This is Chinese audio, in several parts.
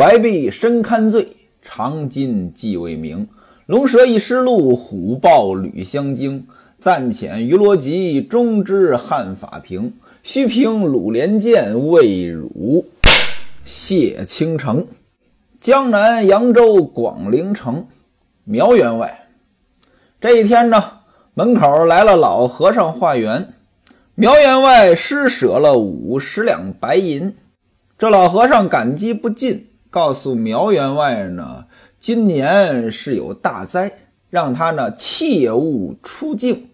怀璧深堪醉，长今即未明。龙蛇一失路，虎豹屡相惊。暂遣鱼罗辑，终知汉法平。须凭鲁连剑，未汝谢倾城。江南扬州广陵城，苗员外。这一天呢，门口来了老和尚化缘，苗员外施舍了五十两白银。这老和尚感激不尽，告诉苗员外呢，今年是有大灾，让他呢切勿出境。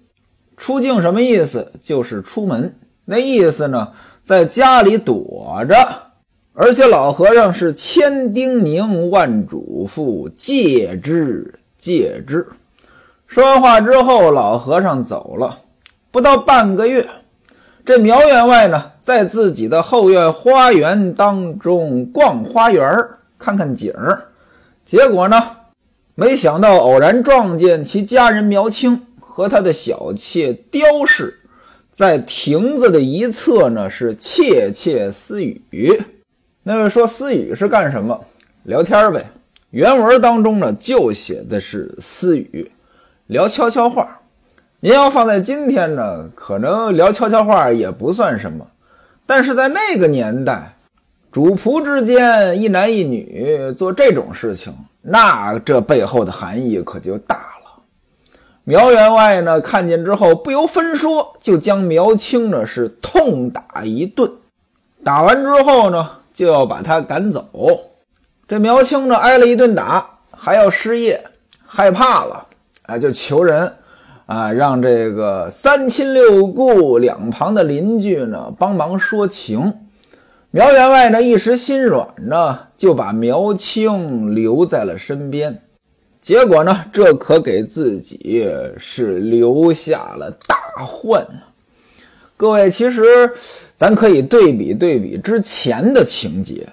出境什么意思？就是出门。那意思呢，在家里躲着。而且老和尚是千叮咛万嘱咐，戒之戒之。说完话之后，老和尚走了。不到半个月，这苗员外呢，在自己的后院花园当中逛花园，看看景儿。结果呢，没想到偶然撞见其家人苗青和他的小妾刁氏，在亭子的一侧呢，是窃窃私语。那位说私语是干什么？聊天呗。原文当中呢，就写的是私语，聊悄悄话。您要放在今天呢，可能聊悄悄话也不算什么，但是在那个年代，主仆之间一男一女做这种事情，那这背后的含义可就大了。苗员外呢，看见之后不由分说，就将苗青呢是痛打一顿。打完之后呢。就要把他赶走，这苗青呢挨了一顿打，还要失业，害怕了，啊，就求人，啊，让这个三亲六故两旁的邻居呢帮忙说情。苗员外呢一时心软呢，就把苗青留在了身边。结果呢，这可给自己是留下了大患。各位，其实。咱可以对比对比之前的情节，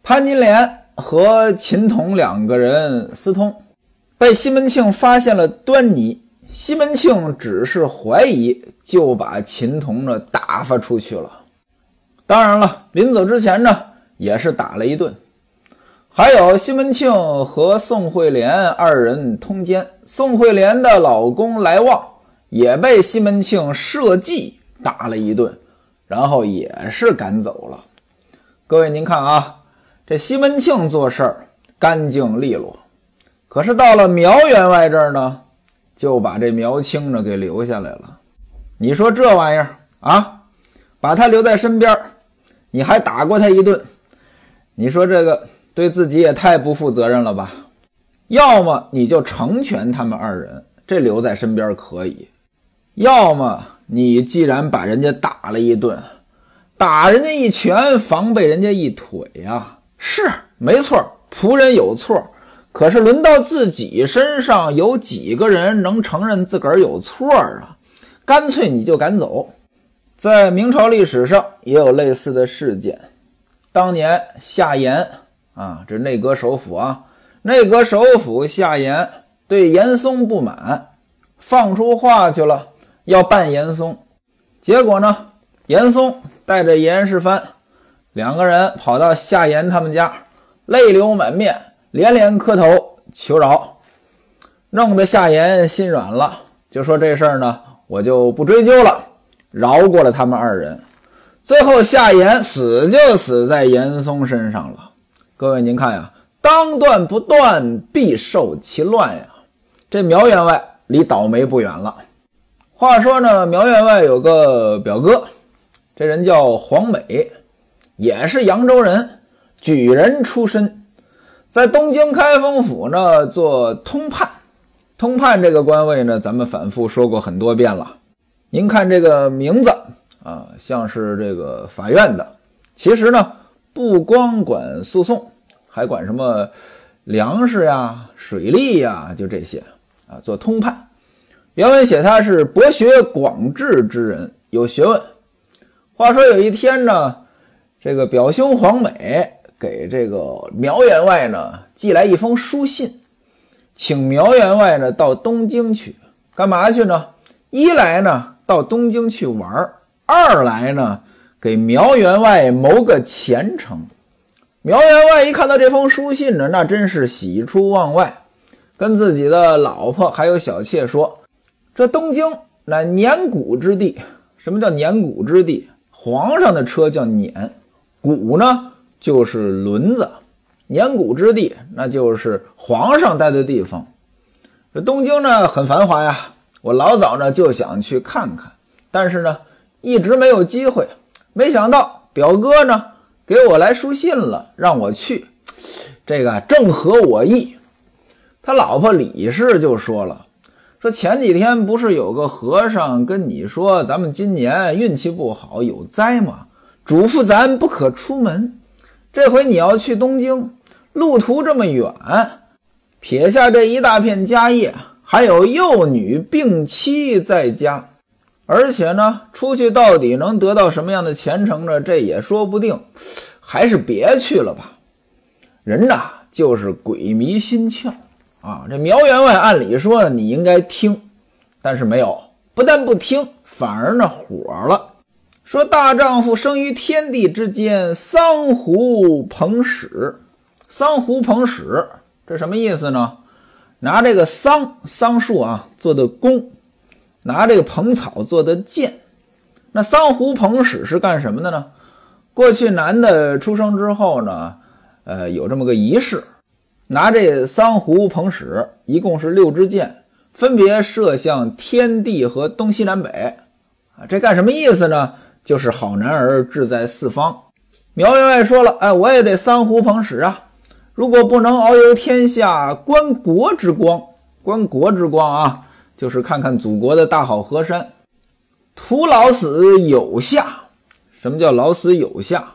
潘金莲和秦童两个人私通，被西门庆发现了端倪。西门庆只是怀疑，就把秦童呢打发出去了。当然了，临走之前呢，也是打了一顿。还有西门庆和宋惠莲二人通奸，宋惠莲的老公来旺也被西门庆设计打了一顿。然后也是赶走了。各位，您看啊，这西门庆做事儿干净利落，可是到了苗员外这儿呢，就把这苗青呢给留下来了。你说这玩意儿啊，把他留在身边，你还打过他一顿，你说这个对自己也太不负责任了吧？要么你就成全他们二人，这留在身边可以；要么。你既然把人家打了一顿，打人家一拳，防备人家一腿呀，是没错，仆人有错。可是轮到自己身上，有几个人能承认自个儿有错啊？干脆你就赶走。在明朝历史上也有类似的事件。当年夏言啊，这内阁首辅啊，内阁首辅夏言对严嵩不满，放出话去了。要办严嵩，结果呢？严嵩带着严世蕃两个人跑到夏言他们家，泪流满面，连连磕头求饶，弄得夏言心软了，就说这事儿呢，我就不追究了，饶过了他们二人。最后夏言死就死在严嵩身上了。各位您看呀，当断不断，必受其乱呀。这苗员外离倒霉不远了。话说呢，苗员外有个表哥，这人叫黄美，也是扬州人，举人出身，在东京开封府呢做通判。通判这个官位呢，咱们反复说过很多遍了。您看这个名字啊，像是这个法院的，其实呢不光管诉讼，还管什么粮食呀、水利呀，就这些啊，做通判。原文写他是博学广智之人，有学问。话说有一天呢，这个表兄黄美给这个苗员外呢寄来一封书信，请苗员外呢到东京去，干嘛去呢？一来呢到东京去玩二来呢给苗员外谋个前程。苗员外一看到这封书信呢，那真是喜出望外，跟自己的老婆还有小妾说：“这东京乃碾谷之地。什么叫碾谷之地？皇上的车叫碾，谷呢就是轮子。碾谷之地，那就是皇上待的地方。这东京呢很繁华呀，我老早呢就想去看看，但是呢一直没有机会。没想到表哥呢。”给我来书信了，让我去，这个正合我意。他老婆李氏就说了：“说前几天不是有个和尚跟你说，咱们今年运气不好，有灾吗？嘱咐咱不可出门。这回你要去东京，路途这么远，撇下这一大片家业，还有幼女病妻在家。”而且呢，出去到底能得到什么样的前程呢？这也说不定，还是别去了吧。人呐，就是鬼迷心窍啊。这苗员外按理说你应该听，但是没有，不但不听，反而呢火了，说大丈夫生于天地之间，桑胡朋始。桑胡朋始，这什么意思呢？拿这个桑桑树啊做的弓。拿这个蓬草做的箭，那桑胡捧屎是干什么的呢？过去男的出生之后呢，呃，有这么个仪式，拿这桑胡捧屎，一共是六支箭，分别射向天地和东西南北。啊，这干什么意思呢？就是好男儿志在四方。苗员外说了，哎，我也得三呼捧屎啊！如果不能遨游天下，观国之光，观国之光啊！就是看看祖国的大好河山，徒老死有下。什么叫老死有下？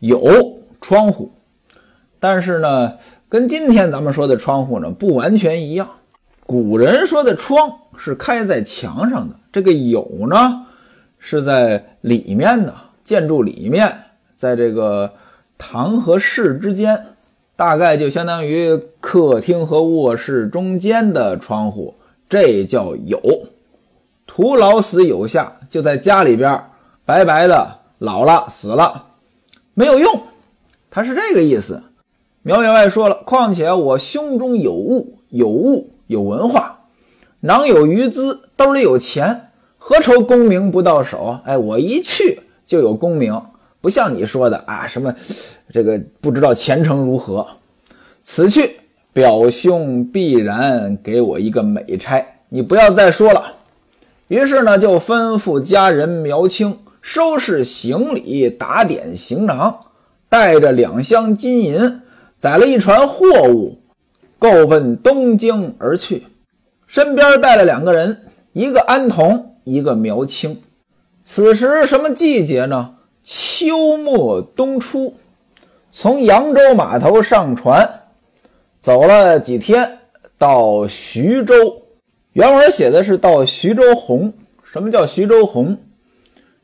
有窗户，但是呢，跟今天咱们说的窗户呢不完全一样。古人说的窗是开在墙上的，这个有呢是在里面的建筑里面，在这个堂和室之间，大概就相当于客厅和卧室中间的窗户。这叫有，徒劳死有下，就在家里边白白的老了死了，没有用，他是这个意思。苗员外说了，况且我胸中有物，有物有文化，囊有余资，兜里有钱，何愁功名不到手？哎，我一去就有功名，不像你说的啊，什么这个不知道前程如何，此去。表兄必然给我一个美差，你不要再说了。于是呢，就吩咐家人苗青收拾行李，打点行囊，带着两箱金银，载了一船货物，够奔东京而去。身边带了两个人，一个安童，一个苗青。此时什么季节呢？秋末冬初，从扬州码头上船。走了几天，到徐州，原文写的是到徐州红。什么叫徐州红？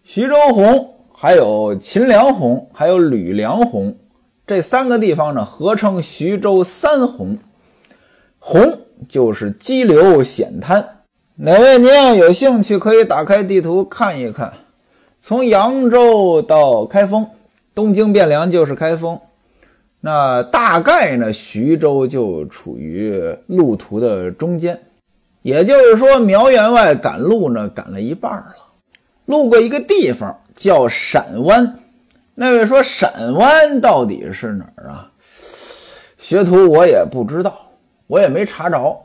徐州红还有秦梁红，还有吕梁红，这三个地方呢，合称徐州三红。红就是激流险滩。哪位您要有兴趣，可以打开地图看一看。从扬州到开封，东京汴梁就是开封。那大概呢，徐州就处于路途的中间，也就是说，苗员外赶路呢，赶了一半了。路过一个地方叫陕湾，那位说陕湾到底是哪儿啊？学徒我也不知道，我也没查着。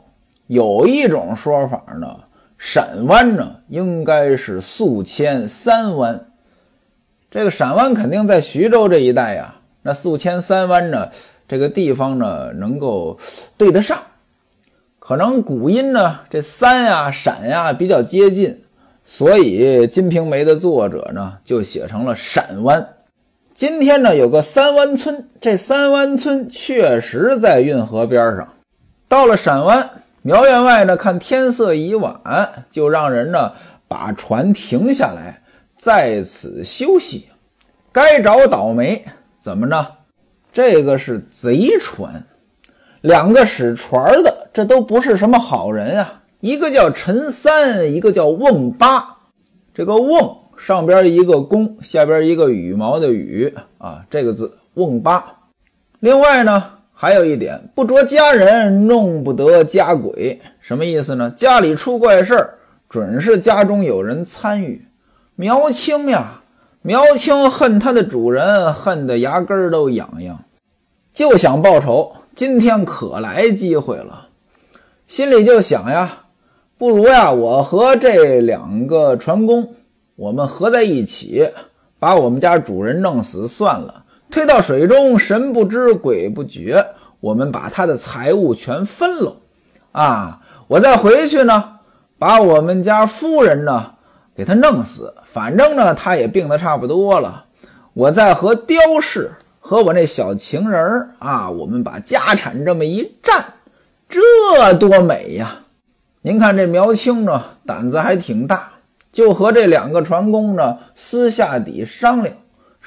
有一种说法呢，陕湾呢应该是宿迁三湾，这个陕湾肯定在徐州这一带呀。那宿迁三湾呢？这个地方呢，能够对得上，可能古音呢，这三呀、陕呀比较接近，所以《金瓶梅》的作者呢就写成了陕湾。今天呢有个三湾村，这三湾村确实在运河边上。到了陕湾，苗员外呢看天色已晚，就让人呢把船停下来，在此休息。该找倒霉。怎么着？这个是贼船，两个使船的，这都不是什么好人啊！一个叫陈三，一个叫瓮八。这个瓮上边一个弓，下边一个羽毛的羽啊，这个字瓮八。另外呢，还有一点，不着家人，弄不得家鬼。什么意思呢？家里出怪事儿，准是家中有人参与。苗青呀，苗青恨他的主人，恨得牙根儿都痒痒，就想报仇。今天可来机会了，心里就想呀，不如呀，我和这两个船工，我们合在一起，把我们家主人弄死算了。推到水中，神不知鬼不觉，我们把他的财物全分了，啊，我再回去呢，把我们家夫人呢给他弄死，反正呢他也病得差不多了，我再和雕氏和我那小情人儿啊，我们把家产这么一占，这多美呀！您看这苗青呢，胆子还挺大，就和这两个船工呢私下底商量。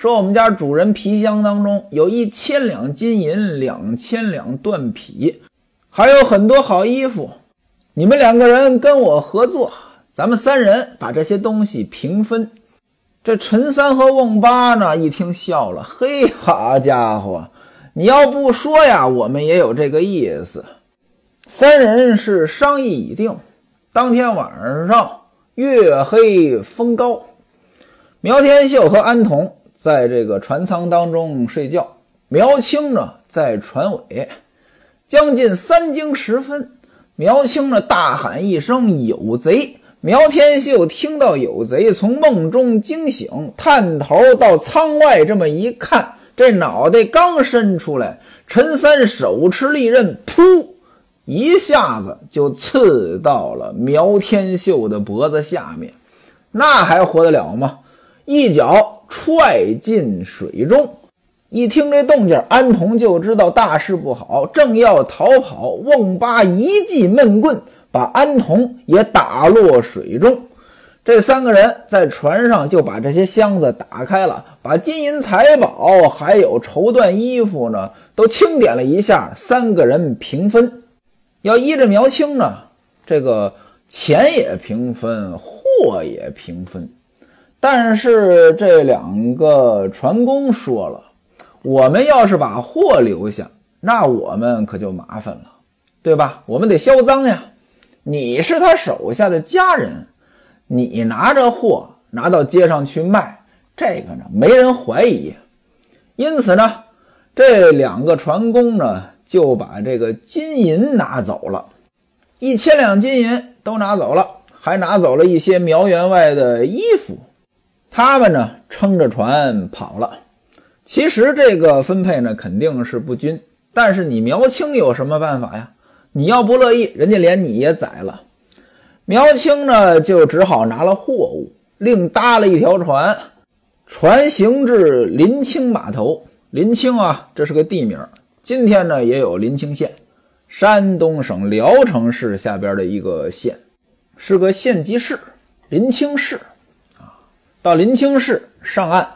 说我们家主人皮箱当中有一千两金银，两千两缎匹，还有很多好衣服。你们两个人跟我合作，咱们三人把这些东西平分。这陈三和瓮八呢，一听笑了：“嘿，好家伙，你要不说呀，我们也有这个意思。”三人是商议已定。当天晚上，月黑风高，苗天秀和安童。在这个船舱当中睡觉，苗青呢在船尾。将近三更时分，苗青呢大喊一声：“有贼！”苗天秀听到有贼，从梦中惊醒，探头到舱外这么一看，这脑袋刚伸出来，陈三手持利刃，噗，一下子就刺到了苗天秀的脖子下面，那还活得了吗？一脚。踹进水中，一听这动静，安童就知道大事不好，正要逃跑。瓮八一记闷棍，把安童也打落水中。这三个人在船上就把这些箱子打开了，把金银财宝还有绸缎衣服呢，都清点了一下，三个人平分。要依着苗青呢，这个钱也平分，货也平分。但是这两个船工说了，我们要是把货留下，那我们可就麻烦了，对吧？我们得销赃呀。你是他手下的家人，你拿着货拿到街上去卖，这个呢没人怀疑。因此呢，这两个船工呢就把这个金银拿走了，一千两金银都拿走了，还拿走了一些苗员外的衣服。他们呢撑着船跑了。其实这个分配呢肯定是不均，但是你苗青有什么办法呀？你要不乐意，人家连你也宰了。苗青呢就只好拿了货物，另搭了一条船，船行至临清码头。临清啊，这是个地名，今天呢也有临清县，山东省聊城市下边的一个县，是个县级市，临清市。到临清市上岸，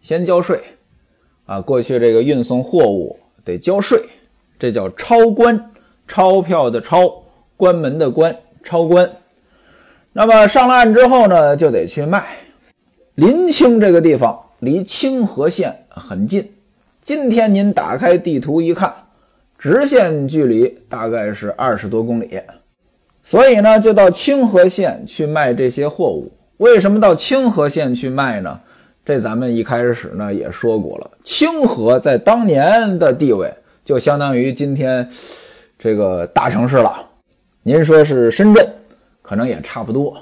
先交税，啊，过去这个运送货物得交税，这叫钞关，钞票的钞，关门的关，钞关。那么上了岸之后呢，就得去卖。临清这个地方离清河县很近，今天您打开地图一看，直线距离大概是二十多公里，所以呢，就到清河县去卖这些货物。为什么到清河县去卖呢？这咱们一开始呢也说过了，清河在当年的地位就相当于今天这个大城市了。您说是深圳，可能也差不多。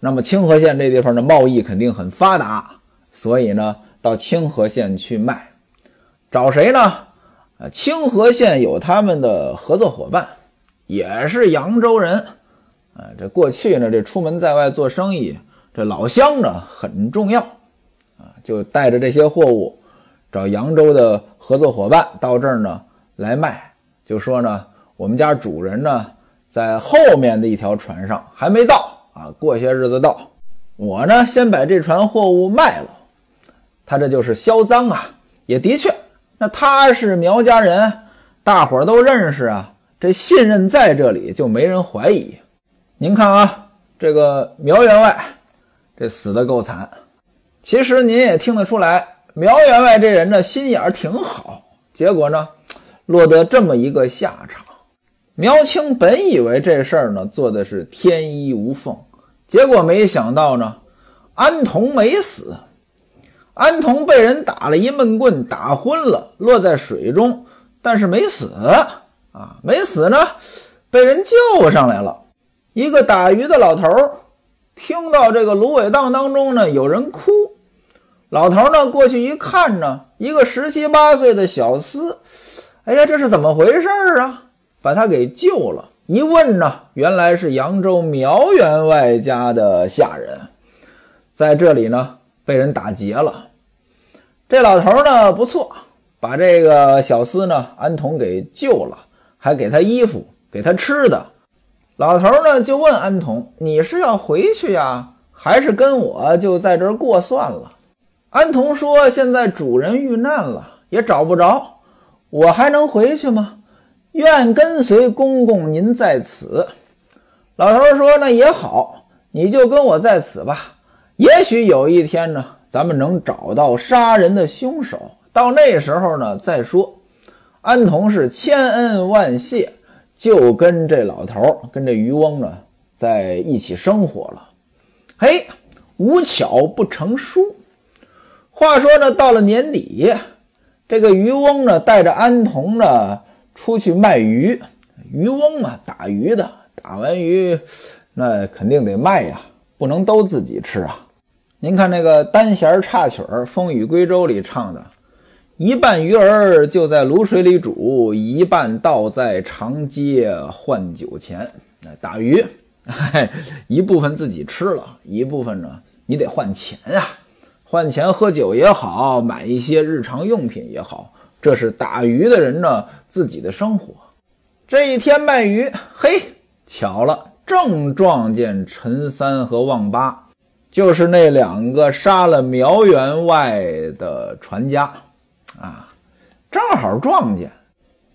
那么清河县这地方的贸易肯定很发达，所以呢到清河县去卖，找谁呢？啊，清河县有他们的合作伙伴，也是扬州人。啊，这过去呢这出门在外做生意。这老乡呢很重要，啊，就带着这些货物，找扬州的合作伙伴到这儿呢来卖。就说呢，我们家主人呢在后面的一条船上还没到啊，过些日子到。我呢先把这船货物卖了，他这就是销赃啊。也的确，那他是苗家人，大伙儿都认识啊，这信任在这里就没人怀疑。您看啊，这个苗员外。这死的够惨，其实您也听得出来，苗员外这人呢心眼儿挺好，结果呢，落得这么一个下场。苗青本以为这事儿呢做的是天衣无缝，结果没想到呢，安童没死。安童被人打了一闷棍，打昏了，落在水中，但是没死啊，没死呢，被人救上来了。一个打鱼的老头儿听到这个芦苇荡当中呢有人哭，老头呢过去一看呢，一个十七八岁的小厮，哎呀，这是怎么回事啊？把他给救了。一问呢，原来是扬州苗员外家的下人，在这里呢被人打劫了。这老头呢不错，把这个小厮呢安童给救了，还给他衣服，给他吃的。老头呢就问安童：“你是要回去呀，还是跟我就在这儿过算了？”安童说：“现在主人遇难了，也找不着，我还能回去吗？愿跟随公公您在此。”老头说：“那也好，你就跟我在此吧。也许有一天呢。”咱们能找到杀人的凶手，到那时候呢再说。安童是千恩万谢，就跟这老头儿跟这渔翁呢在一起生活了。嘿，无巧不成书。话说呢，到了年底，这个渔翁呢带着安童呢出去卖鱼。渔翁嘛，打鱼的，打完鱼那肯定得卖呀，不能都自己吃啊。您看那个单弦插曲《风雨归舟》里唱的：“一半鱼儿就在卤水里煮，一半倒在长街换酒钱。”打鱼，一部分自己吃了，一部分呢，你得换钱啊，换钱喝酒也好，买一些日常用品也好，这是打鱼的人呢自己的生活。这一天卖鱼，嘿，巧了，正撞见陈三和旺八。就是那两个杀了苗员外的船家，啊，正好撞见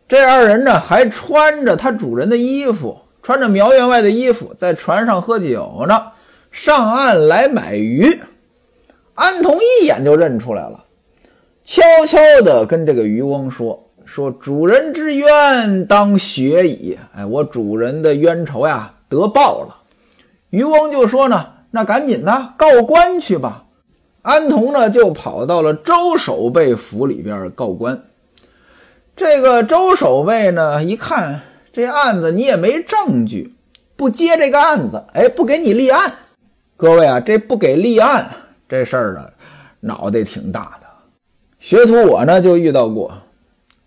这二人呢，还穿着他主人的衣服，穿着苗员外的衣服，在船上喝酒呢。上岸来买鱼，安童一眼就认出来了，悄悄地跟这个渔翁说：“说主人之冤当雪矣，哎，我主人的冤仇呀得报了。”渔翁就说呢。那赶紧的告官去吧。安童呢就跑到了周守备府里边告官。这个周守备呢一看这案子你也没证据，不接这个案子，哎，不给你立案。各位啊，这不给立案这事儿呢，脑袋挺大的。学徒我呢就遇到过，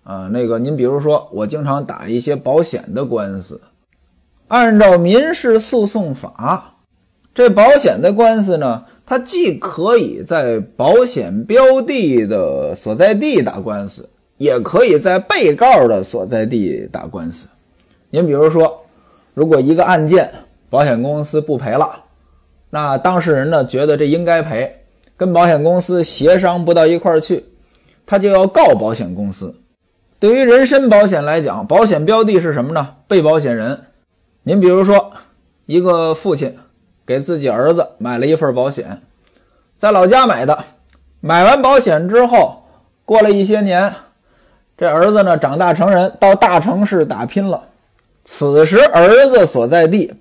啊，那个您比如说我经常打一些保险的官司，按照民事诉讼法。这保险的官司呢，他既可以在保险标的的所在地打官司，也可以在被告的所在地打官司。您比如说，如果一个案件保险公司不赔了，那当事人呢觉得这应该赔，跟保险公司协商不到一块儿去，他就要告保险公司。对于人身保险来讲，保险标的是什么呢？被保险人。您比如说，一个父亲。给自己儿子买了一份保险，在老家买的。买完保险之后，过了一些年，这儿子呢长大成人，到大城市打拼了。此时儿子所在地，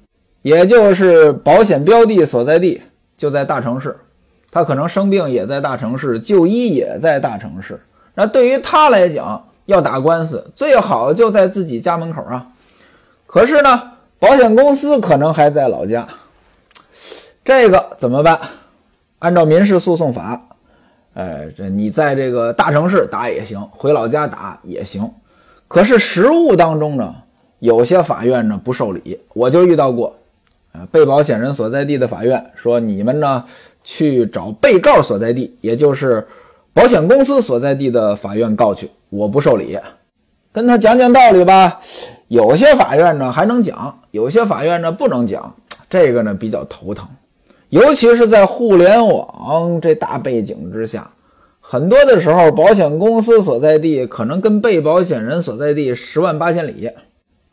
也就是保险标的所在地，就在大城市。他可能生病也在大城市，就医也在大城市。那对于他来讲，要打官司，最好就在自己家门口啊。可是呢，保险公司可能还在老家。这个怎么办？按照民事诉讼法，呃，这你在这个大城市打也行，回老家打也行。可是实务当中呢，有些法院呢不受理。我就遇到过，呃，被保险人所在地的法院说，你们呢去找被告所在地，也就是保险公司所在地的法院告去，我不受理。跟他讲讲道理吧。有些法院呢还能讲，有些法院呢不能讲，这个呢比较头疼。尤其是在互联网这大背景之下，很多的时候，保险公司所在地可能跟被保险人所在地十万八千里，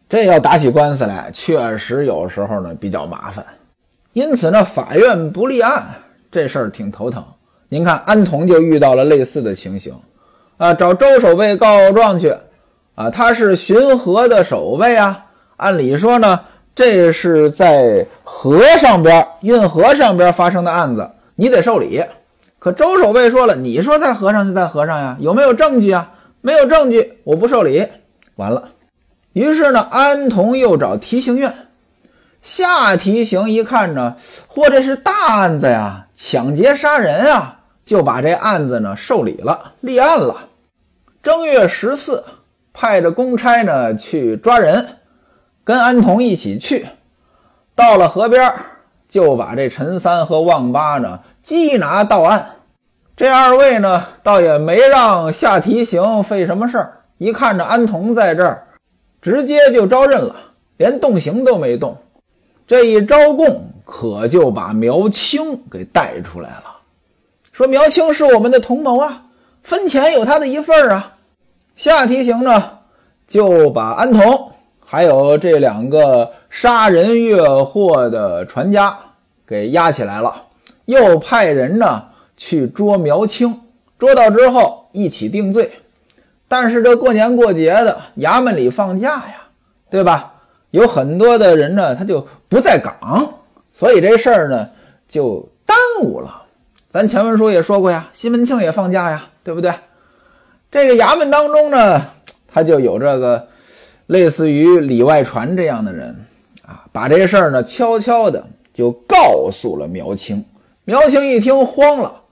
这要打起官司来，确实有时候呢比较麻烦。因此呢，法院不立案这事儿挺头疼。您看，安童就遇到了类似的情形。啊，找周守备告状去，啊，他是巡河的守卫啊。按理说呢，这是在河上边运河上边发生的案子，你得受理。可周守备说了，你说在河上就在河上呀，有没有证据啊？没有证据，我不受理。完了，于是呢，安童又找提刑院下提刑，一看呢，嚯，这是大案子呀，抢劫杀人啊，就把这案子呢受理了，立案了。正月十四，派着公差呢去抓人，跟安童一起去，到了河边就把这陈三和旺八呢缉拿到案。这二位呢，倒也没让下提刑费什么事儿。一看着安童在这儿，直接就招认了，连动刑都没动。这一招供，可就把苗青给带出来了，说苗青是我们的同谋啊，分钱有他的一份啊。下提刑呢，就把安童还有这两个杀人越货的船家给押起来了，又派人呢。去捉苗青，捉到之后一起定罪。但是这过年过节的，衙门里放假呀，对吧？有很多的人呢，他就不在岗，所以这事儿呢就耽误了。咱前文书也说过呀，西门庆也放假呀，对不对？这个衙门当中呢，他就有这个类似于里外传这样的人啊，把这事儿呢悄悄的就告诉了苗青。苗青一听慌了。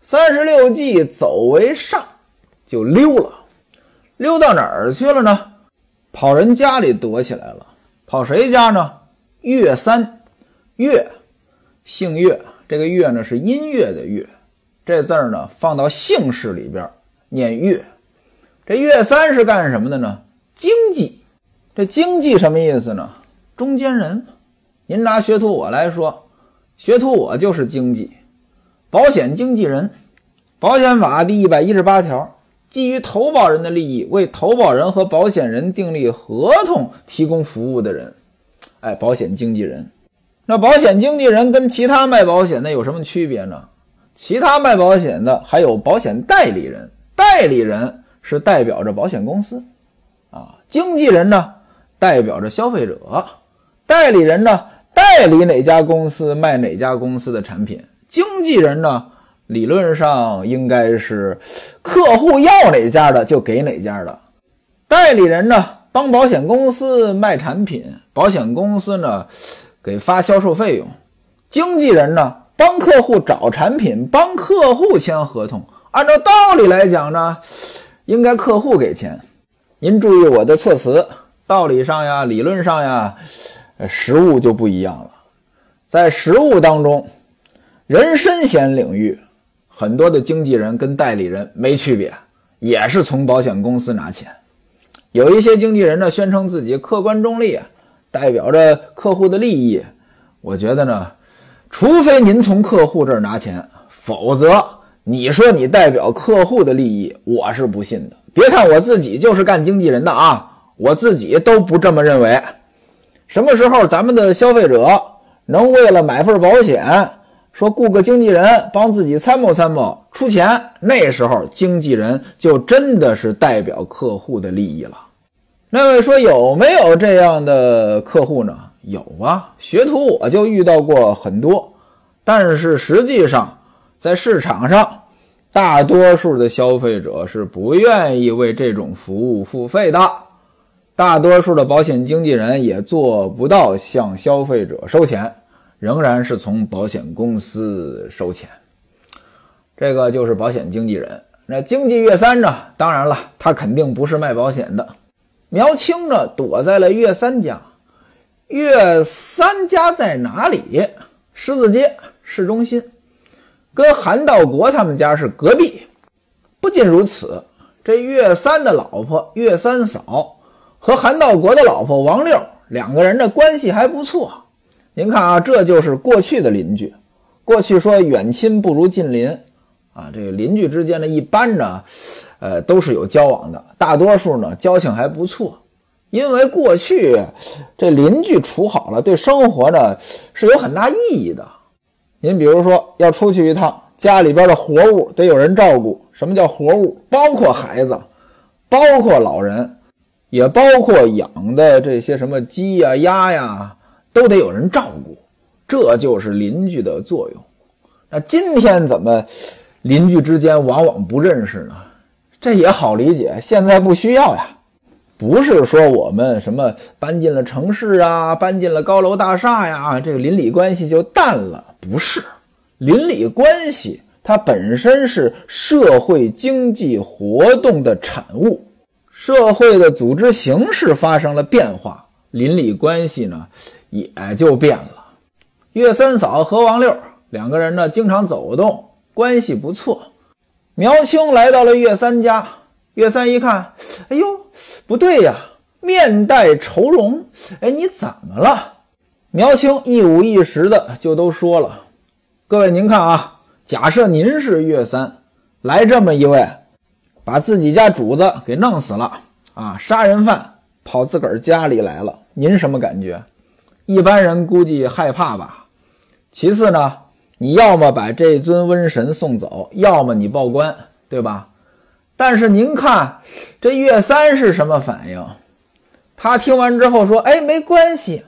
三十六计，走为上，就溜了。溜到哪儿去了呢？跑人家里躲起来了。跑谁家呢？岳三，岳，姓岳。这个岳呢是音乐的乐，这字儿呢放到姓氏里边念岳。这岳三是干什么的呢？经济。这经济什么意思呢？中间人。您拿学徒我来说，学徒我就是经济。保险经纪人，保险法第一百一十八条，基于投保人的利益，为投保人和保险人订立合同提供服务的人，哎，保险经纪人。那保险经纪人跟其他卖保险的有什么区别呢？其他卖保险的还有保险代理人，代理人是代表着保险公司，啊，经纪人呢代表着消费者，代理人呢代理哪家公司卖哪家公司的产品。经纪人呢，理论上应该是客户要哪家的就给哪家的。代理人呢，帮保险公司卖产品，保险公司呢给发销售费用。经纪人呢，帮客户找产品，帮客户签合同。按照道理来讲呢，应该客户给钱。您注意我的措辞，道理上呀，理论上呀，实物就不一样了。在实物当中。人身险领域，很多的经纪人跟代理人没区别，也是从保险公司拿钱。有一些经纪人呢，宣称自己客观中立，代表着客户的利益。我觉得呢，除非您从客户这儿拿钱，否则你说你代表客户的利益，我是不信的。别看我自己就是干经纪人的啊，我自己都不这么认为。什么时候咱们的消费者能为了买份保险？说雇个经纪人帮自己参谋参谋出钱，那时候经纪人就真的是代表客户的利益了。那位说有没有这样的客户呢？有啊，学徒我就遇到过很多。但是实际上，在市场上，大多数的消费者是不愿意为这种服务付费的，大多数的保险经纪人也做不到向消费者收钱。仍然是从保险公司收钱，这个就是保险经纪人。那经纪岳三呢？当然了，他肯定不是卖保险的。苗青呢，躲在了岳三家。岳三家在哪里？狮子街市中心，跟韩道国他们家是隔壁。不仅如此，这岳三的老婆岳三嫂和韩道国的老婆王六两个人的关系还不错。您看啊，这就是过去的邻居。过去说远亲不如近邻，啊，这个邻居之间呢，一般呢，呃，都是有交往的，大多数呢交情还不错。因为过去这邻居处好了，对生活呢是有很大意义的。您比如说要出去一趟，家里边的活物得有人照顾，什么叫活物？包括孩子，包括老人，也包括养的这些什么鸡呀、鸭呀，都得有人照顾。这就是邻居的作用。那今天怎么邻居之间往往不认识呢？这也好理解，现在不需要呀。不是说我们什么搬进了城市啊，搬进了高楼大厦呀，这个邻里关系就淡了。不是，邻里关系它本身是社会经济活动的产物，社会的组织形式发生了变化，邻里关系呢也就变了。岳三嫂和王六两个人呢经常走动，关系不错。苗青来到了岳三家，岳三一看，哎呦。不对呀，面带愁容。哎，你怎么了？苗青一五一十的就都说了。各位，您看啊，假设您是岳三，来这么一位，把自己家主子给弄死了啊，杀人犯跑自个儿家里来了，您什么感觉？一般人估计害怕吧。其次呢，你要么把这尊瘟神送走，要么你报官，对吧？但是您看，这岳三是什么反应？他听完之后说：“哎，没关系，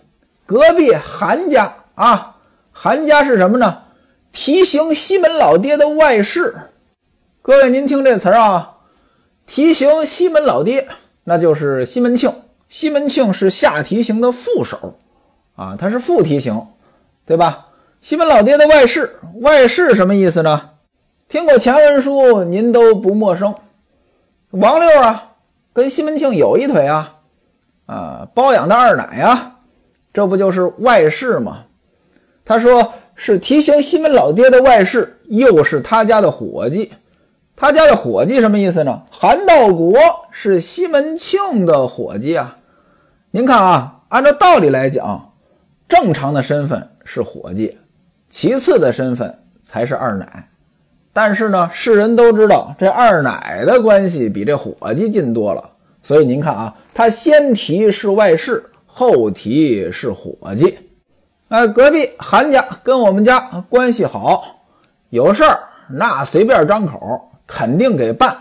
隔壁韩家啊，韩家是什么呢？提刑西门老爹的外室。各位，您听这词儿啊，提刑西门老爹，那就是西门庆。西门庆是下提刑的副手啊，他是副提刑，对吧？西门老爹的外室，外室什么意思呢？听过前文书，您都不陌生。”王六啊，跟西门庆有一腿啊，啊，包养的二奶呀，这不就是外室吗？他说是提醒西门老爹的外室，又是他家的伙计。他家的伙计什么意思呢？韩道国是西门庆的伙计啊。您看啊，按照道理来讲，正常的身份是伙计，其次的身份才是二奶。但是呢，世人都知道这二奶的关系比这伙计近多了，所以您看啊，他先提是外室，后提是伙计。哎，隔壁韩家跟我们家关系好，有事儿那随便张口，肯定给办。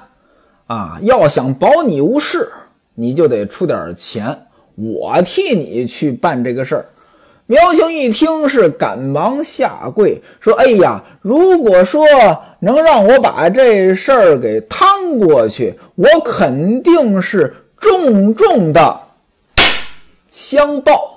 啊，要想保你无事，你就得出点钱，我替你去办这个事儿。苗青一听是赶忙下跪说：“哎呀，如果说能让我把这事儿给趟过去，我肯定是重重的相报。”